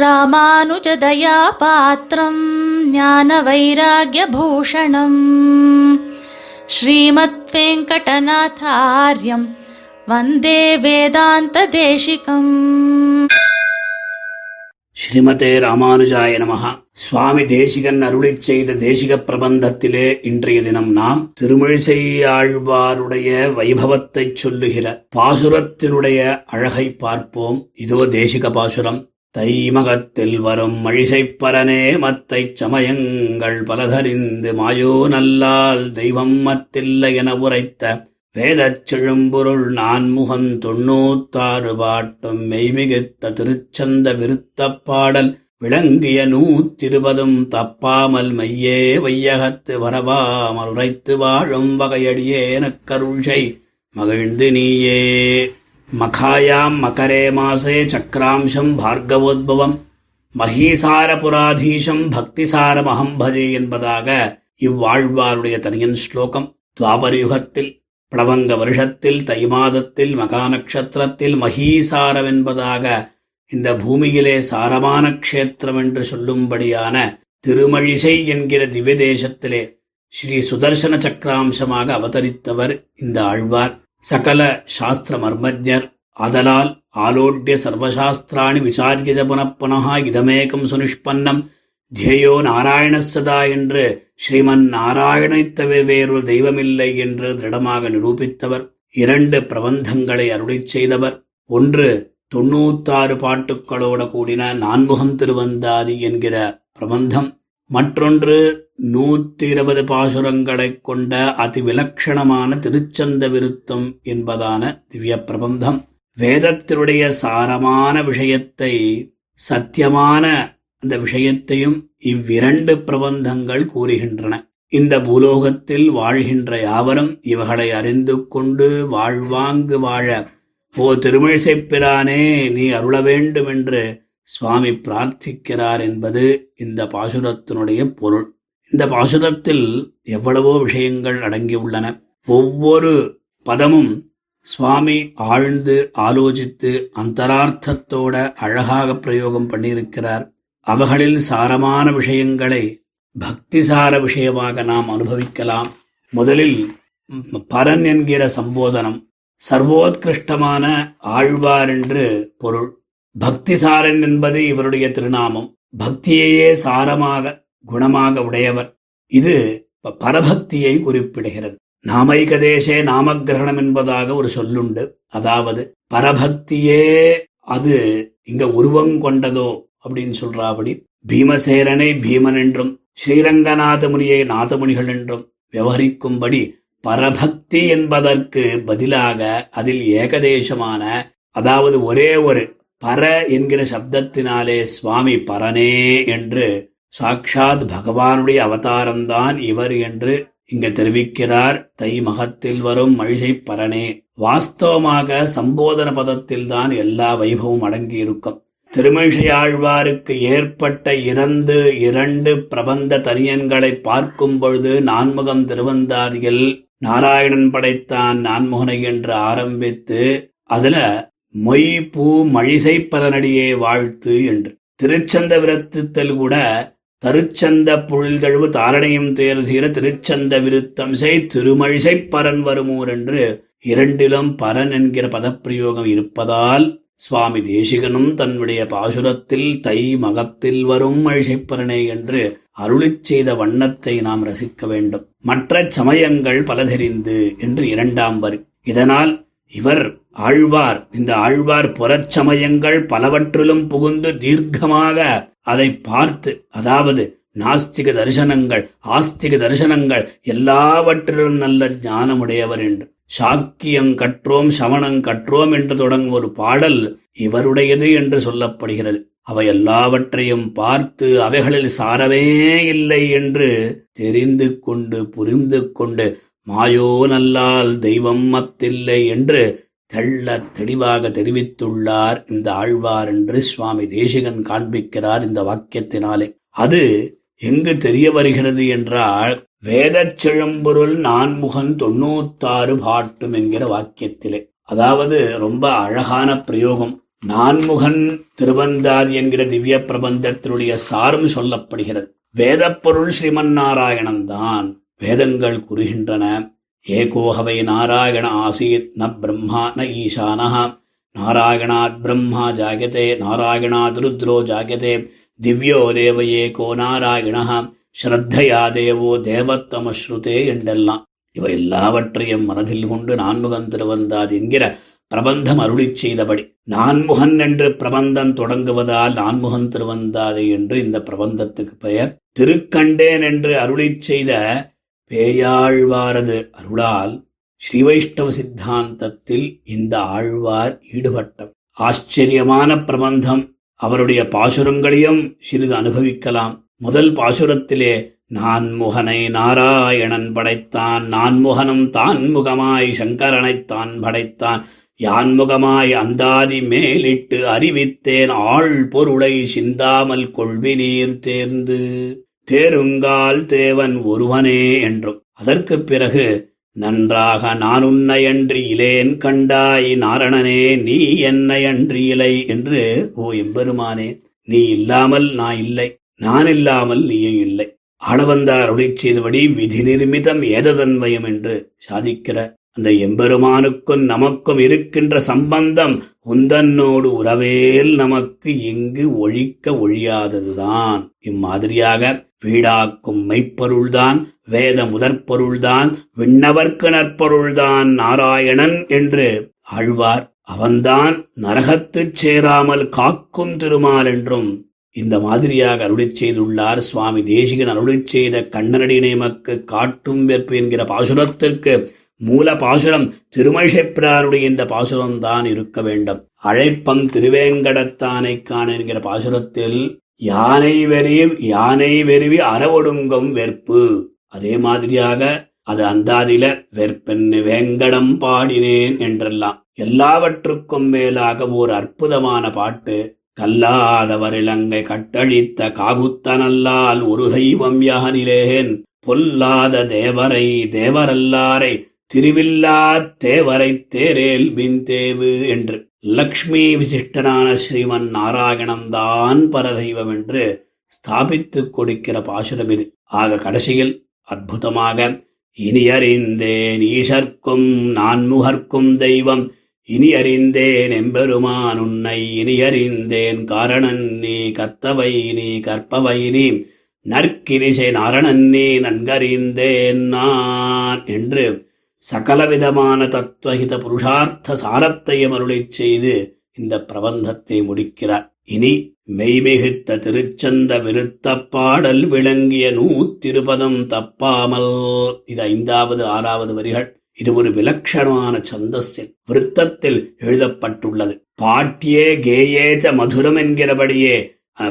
ராமானுஜதயாபாத்திரம் ஞான வைராகியபூஷணம் ஸ்ரீமத் வெங்கடநாதாரியம் வந்தே வேதாந்த தேசிகம் ஸ்ரீமதே ராமானுஜாய நமஹா சுவாமி தேசிகன் அருளி செய்த தேசிக பிரபந்தத்திலே இன்றைய தினம் நாம் திருமிழிசையாழ்வாருடைய வைபவத்தைச் சொல்லுகிற பாசுரத்தினுடைய அழகை பார்ப்போம். இதோ தேசிக பாசுரம். தைமகத்தில் வரும் மழிசைப்பரனே மத்தைச் சமயங்கள் பலதறிந்து மாயோ நல்லால் தெய்வம் மத்தில்லை என உரைத்த வேதச் செழும்பொருள் நான்முகன் தொண்ணூத்தாறு பாட்டும் மெய்மிகுத்த திருச்சந்த விருத்தப் பாடல் விளங்கிய நூத்திருபதும் தப்பாமல் மையே வையகத்து வரவாமல் உரைத்து வாழும் வகையடியேனக் கருள்சை மகிழ்ந்து நீயே. மகாயாம் மகரே மாசே சக்கராம்சம் பார்கவோத்பவம் மகீசாரபுராதீசம் பக்திசாரமகம் பஜே என்பதாக இவ்வாழ்வாருடைய தனியன் ஸ்லோகம். துவாபரயுகத்தில் பிளவங்க வருஷத்தில் தை மாதத்தில் மகா நட்சத்திரத்தில் மகீசாரம் என்பதாக இந்த பூமியிலே சாரமான க்ஷேத்திரம் என்று சொல்லும்படியான திருமழிசை என்கிற திவ்ய தேசத்திலே ஸ்ரீ சுதர்சன சக்கராம்சமாக அவதரித்தவர் இந்த ஆழ்வார். சகல சாஸ்திர மர்மஜர் ஆதலால் ஆலோட்ய சர்வசாஸ்திராணி விசாரியத புனப்புனஹா இதமேகம் சுனிஷ்பன்னம் தியேயோ நாராயண சதா என்று ஸ்ரீமன் நாராயணைத் தவிர வேறொரு தெய்வமில்லை என்று திருடமாக நிரூபித்தவர். இரண்டு பிரபந்தங்களை அருளி செய்தவர். ஒன்று தொண்ணூத்தாறு பாட்டுக்களோட கூடின நான்முகம் திருவந்தாதி என்கிற பிரபந்தம். மற்றொன்று நூத்தி இருபது பாசுரங்களைக் கொண்ட அதிவிலட்சணமான திருச்சந்த விருத்தம் என்பதான திவ்ய பிரபந்தம் வேதத்தினுடைய சாரமான விஷயத்தை சத்தியமான அந்த விஷயத்தையும் இவ்விரண்டு பிரபந்தங்கள் கூறுகின்றன. இந்த பூலோகத்தில் வாழ்கின்ற யாவரும் இவகளை அறிந்து கொண்டு வாழ்வாங்கு வாழ ஓ திருமிழிசைப்பிரானே நீ அருள வேண்டும் என்று சுவாமி பிரார்த்திக்கிறார் என்பது இந்த பாசுரத்தினுடைய பொருள். இந்த பாசுரத்தில் எவ்வளவோ விஷயங்கள் அடங்கியுள்ளன ஒவ்வொரு பதமும் சுவாமி ஆழ்ந்து ஆலோசித்து அந்தரார்த்தத்தோட அழகாக பிரயோகம் பண்ணியிருக்கிறார். அவகளில் சாரமான விஷயங்களை பக்திசார விஷயமாக நாம் அனுபவிக்கலாம். முதலில் பரன் என்கிற சம்போதனம் சர்வோத்கிருஷ்டமான ஆழ்வார் என்று பொருள். பக்திசாரன் என்பது இவருடைய திருநாமம். பக்தியையே சாரமாக குணமாக உடையவர். இது பரபக்தியை குறிப்பிடுகிறது. நாமைக தேசே நாமகிரகணம் என்பதாக ஒரு சொல்லுண்டு. அதாவது பரபக்தியே அது இங்க உருவம் கொண்டதோ அப்படின்னு சொல்றாபடி பீமசேரனை பீமன் என்றும் ஸ்ரீரங்கநாதமுனியை நாதமுனிகள் என்றும் விவகரிக்கும்படி பரபக்தி என்பதற்கு பதிலாக அதில் ஏகதேசமான அதாவது ஒரே ஒரு பர என்கிற சப்தத்தினாலே சுவாமி பரனே என்று சாக்ஷாத் பகவானுடைய அவதாரம்தான் இவர் என்று இங்கு தெரிவிக்கிறார். தை மகத்தில் வரும் மழிசை பரனே. வாஸ்தவமாக சம்போதன பதத்தில்தான் எல்லா வைபவம் அடங்கியிருக்கும். திருமிழிசையாழ்வாருக்கு ஏற்பட்ட இறந்து இரண்டு பிரபந்த தனியன்களை பார்க்கும் பொழுது நான்முகம் திருவந்தாதியில் நாராயணன் படைத்தான் நான்முகனை என்று ஆரம்பித்து அதுல மொய் பூ மழிசை வாழ்த்து என்று. திருச்சந்த விரத்தத்தில் கூட தருச்சந்த பொழில்தழுவு தாரணையும் தேர் தீர திருச்சந்த விருத்தம் செய் திருமழிசைப் பரன் வருமூர் என்று இரண்டிலும் பரன் என்கிற பதப்பிரயோகம் இருப்பதால் சுவாமி தேசிகனும் தன்னுடைய பாசுரத்தில் தை மகத்தில் வரும் மழிசைப்பரனே என்று அருளிச் செய்த வண்ணத்தை நாம் ரசிக்க வேண்டும். மற்ற சமயங்கள் பல தெரிந்து என்று இரண்டாம் வரி. இதனால் இவர் ஆழ்வார். இந்த ஆழ்வார் புறச்சமயங்கள் பலவற்றிலும் புகுந்து தீர்க்கமாக அதை பார்த்து அதாவது நாஸ்திக தரிசனங்கள் ஆஸ்திக தரிசனங்கள் எல்லாவற்றிலும் நல்ல ஞானமுடையவர் என்று. சாக்கியம் கற்றோம் சவணம் கற்றோம் என்று தொடங்கும் ஒரு பாடல் இவருடையது என்று சொல்லப்படுகிறது. அவை எல்லாவற்றையும் பார்த்து அவைகளில் சாரவே இல்லை என்று தெரிந்து கொண்டு புரிந்து கொண்டு மாயோ நல்லால் தெய்வம் மத்தில்லை என்று தெள்ள தெளிவாக தெரிவித்துள்ளார் இந்த ஆழ்வார் என்று சுவாமி தேசிகன் காண்பிக்கிறார் இந்த வாக்கியத்தினாலே. அது எங்கு தெரிய வருகிறது என்றால் வேதச் செழும்பொருள் நான்முகன் தொண்ணூத்தாறு பாட்டும் என்கிற வாக்கியத்திலே. அதாவது ரொம்ப அழகான பிரயோகம். நான்முகன் திருவந்தாதி என்கிற திவ்ய பிரபந்தத்தினுடைய சாரம் சொல்லப்படுகிறது. வேதப்பொருள் ஸ்ரீமன் நாராயணன் தான். வேதங்கள் கூறுகின்றன. ஏகோஹவை நாராயண ஆசீத் ந பிரம்மா ந ஈசானஹ. நாராயணாத் பிரம்மா ஜாகதே நாராயணாத் ருத்ரோ ஜாகதே. திவ்யோ தேவ ஏகோ நாராயணः ஸ்ரத்தையா தேவோ தேவத்தமஸ்ருதே என்றெல்லாம். இவை எல்லாவற்றையும் மனதில் கொண்டு நான்முகன் திருவந்தாது என்கிற பிரபந்தம் அருளிச் செய்தபடி நான்முகன் என்று பிரபந்தம் தொடங்குவதால் நான்முகன் திருவந்தாது என்று இந்த பிரபந்தத்துக்கு பெயர். திருக்கண்டேன் என்று அருளிச் செய்த பேயாழ்வாரது அருளால் ஸ்ரீவைஷ்ணவ சித்தாந்தத்தில் இந்த ஆழ்வார் ஈடுபட்டார் ஆச்சரியமான பிரபந்தம். அவருடைய பாசுரங்களையும் சிறிது அனுபவிக்கலாம். முதல் பாசுரத்திலே நான்முகனை நாராயணன் படைத்தான் நான்முகனும் தான் முகமாய் சங்கரனைத்தான் படைத்தான் யான்முகமாய் அந்தாதி மேலிட்டு அறிவித்தேன் ஆள் பொருளை சிந்தாமல் கொள்வினீர் தேர்ந்து. தேருங்கால் தேவன் ஒருவனே என்றும். அதற்குப் பிறகு நன்றாக நான் உன்னையன்றி இலேன் கண்டாய் நாரணனே நீ என்னையன்றி இலை என்று ஓ எம்பெருமானே நீ இல்லாமல் நான் இல்லை. நான் இல்லாமல் நீயும் இல்லை. ஆளவந்தார் அருளிச் செய்தபடி விதி நிர்மிதம் ஏததன்மயம் என்று சாதிக்கிற அந்த எம்பெருமானுக்கும் நமக்கும் இருக்கின்ற சம்பந்தம் உந்தன்னோடு உறவேல் நமக்கு இங்கு ஒழிக்க ஒழியாததுதான். இம்மாதிரியாக வீடாக்கும் மெய்ப்பொருள்தான் வேத முதற்பொருள்தான் விண்ணவர்க்கு நற்பொருள்தான் நாராயணன் என்று ஆழ்வார். அவன்தான் நரகத்துச் சேராமல் காக்கும் திருமால் என்றும் இந்த மாதிரியாக அருளிச் செய்துள்ளார். சுவாமி தேசிகன் அருளிச் செய்த கண்ணனடி நேமக்கு காட்டும் வெற்பு என்கிற பாசுரத்திற்கு மூல பாசுரம் திருமழிசைப்பிராருடைய இந்த பாசுரம் தான் இருக்க வேண்டும். அழைப்பம் திருவேங்கடத்தானை காண என்கிற பாசுரத்தில் யானை வெறியும் யானை வெறிவி அறவொடுங்கும் வெற்பு. அதே மாதிரியாக அது அந்தாதில வெற்பென்னு வேங்கடம் பாடினேன் என்றெல்லாம். எல்லாவற்றுக்கும் மேலாக ஓர் அற்புதமான பாட்டு. கல்லாதவர் இலங்கை கட்டழித்த காகுத்தனல்லால் ஒரு தெய்வம் யானிலேன். பொல்லாத தேவரை தேவரல்லாரை திருவில்லா தேவரை தேரேல் தேவு என்று. லக்ஷ்மி விசிஷ்டனான ஸ்ரீமன் நாராயணன்தான் பரதெய்வம் என்று ஸ்தாபித்துக் கொடுக்கிற பாசுரம் இது. ஆக கடைசியில் அற்புதமாக இனி அறிந்தேன் ஈசர்க்கும் நான்முகர்க்கும் தெய்வம் இனி அறிந்தேன் எம்பெருமான் உன்னை இனி அறிந்தேன் காரணன் நீ கத்தவை நீ கற்பவை நீ நற்கிரிசை நாரணன் நீ நன்கறிந்தேன் நான் என்று சகலவிதமான தத்துவஹித புருஷார்த்த சாரத்தையும் அருளை செய்து இந்த பிரபந்தத்தை முடிக்கிறார். இனி மெய்மிகுத்த திருச்சந்த விருத்த பாடல் விளங்கிய நூத்திருபதம் தப்பாமல். இது ஐந்தாவது ஆறாவது வரிகள். இது ஒரு விலட்சணமான சந்தஸில் விருத்தத்தில் எழுதப்பட்டுள்ளது. பாட்டியே கேயேச்ச மதுரம் என்கிறபடியே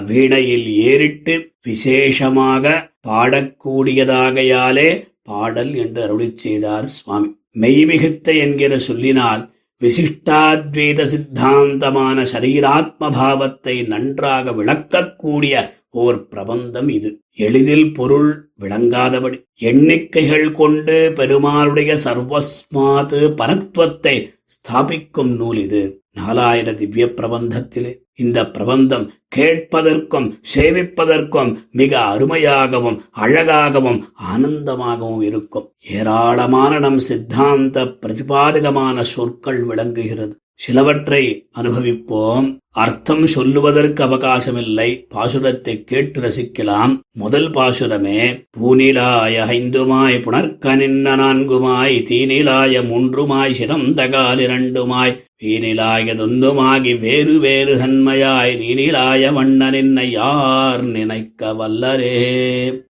வீணையில் ஏறிட்டு விசேஷமாக பாடக்கூடியதாகையாலே பாடல் என்று அருளி செய்தார் சுவாமி. மெய்மிகுத்த என்கிற சொல்லினால் விசிஷ்டாத்வைத சித்தாந்தமான சரீராத்ம பாவத்தை நன்றாக விளக்கக்கூடிய ஓர் பிரபந்தம் இது. எளிதில் பொருள் விளங்காதபடி எண்ணிக்கைகள் கொண்டு பெருமாளுடைய சர்வஸ்மாது பரத்வத்தை ஸ்தாபிக்கும் நூல் இது. நாலாயிர திவ்ய பிரபந்தத்திலே. இந்த பிரபந்தம் கேட்பதற்கும் சேவிப்பதற்கும் மிக அருமையாகவும் அழகாகவும் ஆனந்தமாகவும் இருக்கும். ஏராளமான நம் சித்தாந்த பிரதிபாதகமான சொற்கள் விளங்குகிறது. சிலவற்றை அனுபவிப்போம். அர்த்தம் சொல்லுவதற்கு அவகாசமில்லை. பாசுரத்தை கேட்டு ரசிக்கலாம். முதல் பாசுரமே பூநிலாய ஐந்துமாய் புனர்கனின்ன நான்குமாய் தீநிலாய மூன்றுமாய் சிறந்த கால் வீணிலாய வீணிலாயதொன்றுமாகி வேறு வேறு தன்மையாய் நீனிலாய வண்ணனின்ன யார் நினைக்க வல்லரே?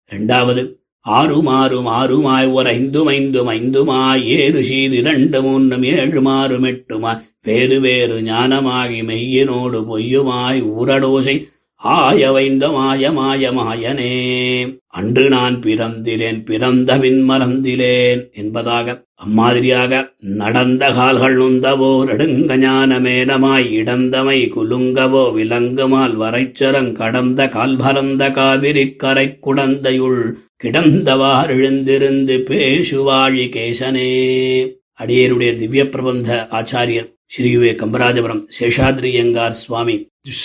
இரண்டாவது ஆறுமாறும் ஆறுமாய் ஒரு ஐந்தும் ஐந்தும் ஐந்துமாய் ஏறு சீர் இரண்டு மூன்றும் ஏழு மாறும் எட்டுமாய் வேறு வேறு ஞானமாகி மெய்யினோடு பொய்யுமாய் ஊரடோசை ஆயவைந்த மாய மாய மாயனே. அன்று நான் பிறந்திலேன் பிறந்தவின் மறந்திலேன் என்பதாக அம்மாதிரியாக நடந்த கால்கள் நுந்தவோ நெடுங்க ஞானமேனமாய் இடந்தமை குலுங்கவோ விலங்குமால் வரைச்சரங் கடந்த கால்பரந்த காவிரி கரை குடந்தையுள் கிடந்தவார் எழுந்திருந்து பேசுவாழி கேசனே. அடியேருடைய திவ்ய பிரபந்த ஆச்சாரியர் ஸ்ரீ வே கம்பராஜபுரம் சேஷாத்ரியங்கார் சுவாமி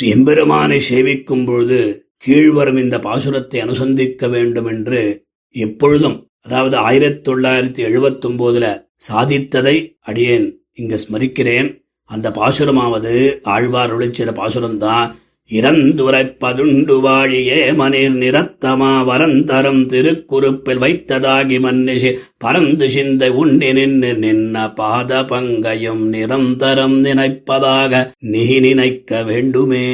எம்பெருமானை சேவிக்கும் பொழுது கீழ்வரும் இந்த பாசுரத்தை அனுசந்திக்க வேண்டும் என்று எப்பொழுதும் அதாவது ஆயிரத்தி தொள்ளாயிரத்தி எழுபத்தி ஒன்பதுல சாதித்ததை அடியேன் இங்க ஸ்மரிக்கிறேன். அந்த பாசுரமாவது ஆழ்வார் ஒளிச்சிட பாசுரம்தான். இறந்துரைப்பதுண்டு வாழியே மனிர் நிறத்தமா வரந்தரம் திருக்குறுப்பில் வைத்ததாகி மன்னிஷி பரந்து சிந்தை உண்ணி நின்று நின்ன பாத பங்கையும் நிரந்தரம் நினைப்பதாக நீ நினைக்க வேண்டுமே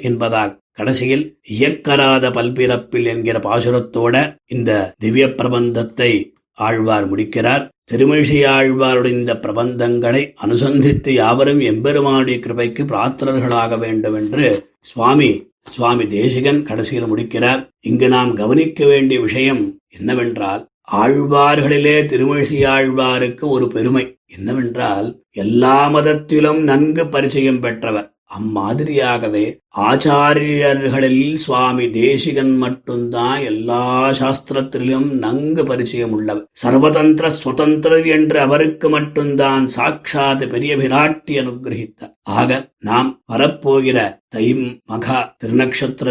என்பதாக கடைசியில் இயக்கராத பல்பிறப்பில் என்கிற பாசுரத்தோட இந்த திவ்ய பிரபந்தத்தை ஆழ்வார் முடிக்கிறார். திருமிழிசை இந்த பிரபந்தங்களை அனுசந்தித்து யாவரும் எம்பெருமானுடைய கிருபைக்கு பிரார்த்தனர்களாக வேண்டும் என்று சுவாமி சுவாமி தேசிகன் கடைசியில் முடிக்கிறார். இங்கு நாம் கவனிக்க வேண்டிய விஷயம் என்னவென்றால் ஆழ்வார்களிலே திருமழிசையாழ்வாருக்கு ஒரு பெருமை என்னவென்றால் எல்லா மதத்திலும் நன்கு பரிச்சயம் பெற்றவர். அம்மாதிரியாகவே ஆச்சாரியர்களில் சுவாமி தேசிகன் மட்டும்தான் எல்லா சாஸ்திரத்திலும் நன்கு பரிச்சயம் உள்ளவர் சர்வதந்திர சுதந்திரர் என்று அவருக்கு மட்டும்தான் சாட்சாத் பெரிய விராட்டி அனுகிரகித்தார். ஆக நாம் வரப்போகிற தை மகா திருநக்ஷத்திர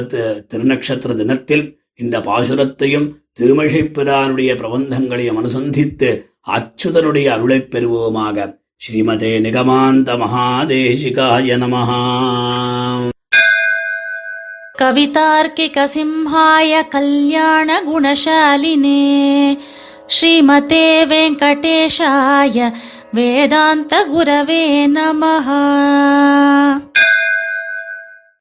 திருநக்ஷத்திர தினத்தில் இந்த பாசுரத்தையும் திருமழிப்பிரானுடைய பிரபந்தங்களையும் அனுசந்தித்து அச்சுதனுடைய அருளைப் பெறுவோமாக श्रीमते निगमान्तमहादेशिकाय नमः। कवितार्किकसिंहाय कल्याणगुणशालिने श्रीमते वेङ्कटेशाय वेदान्तगुरवे नमः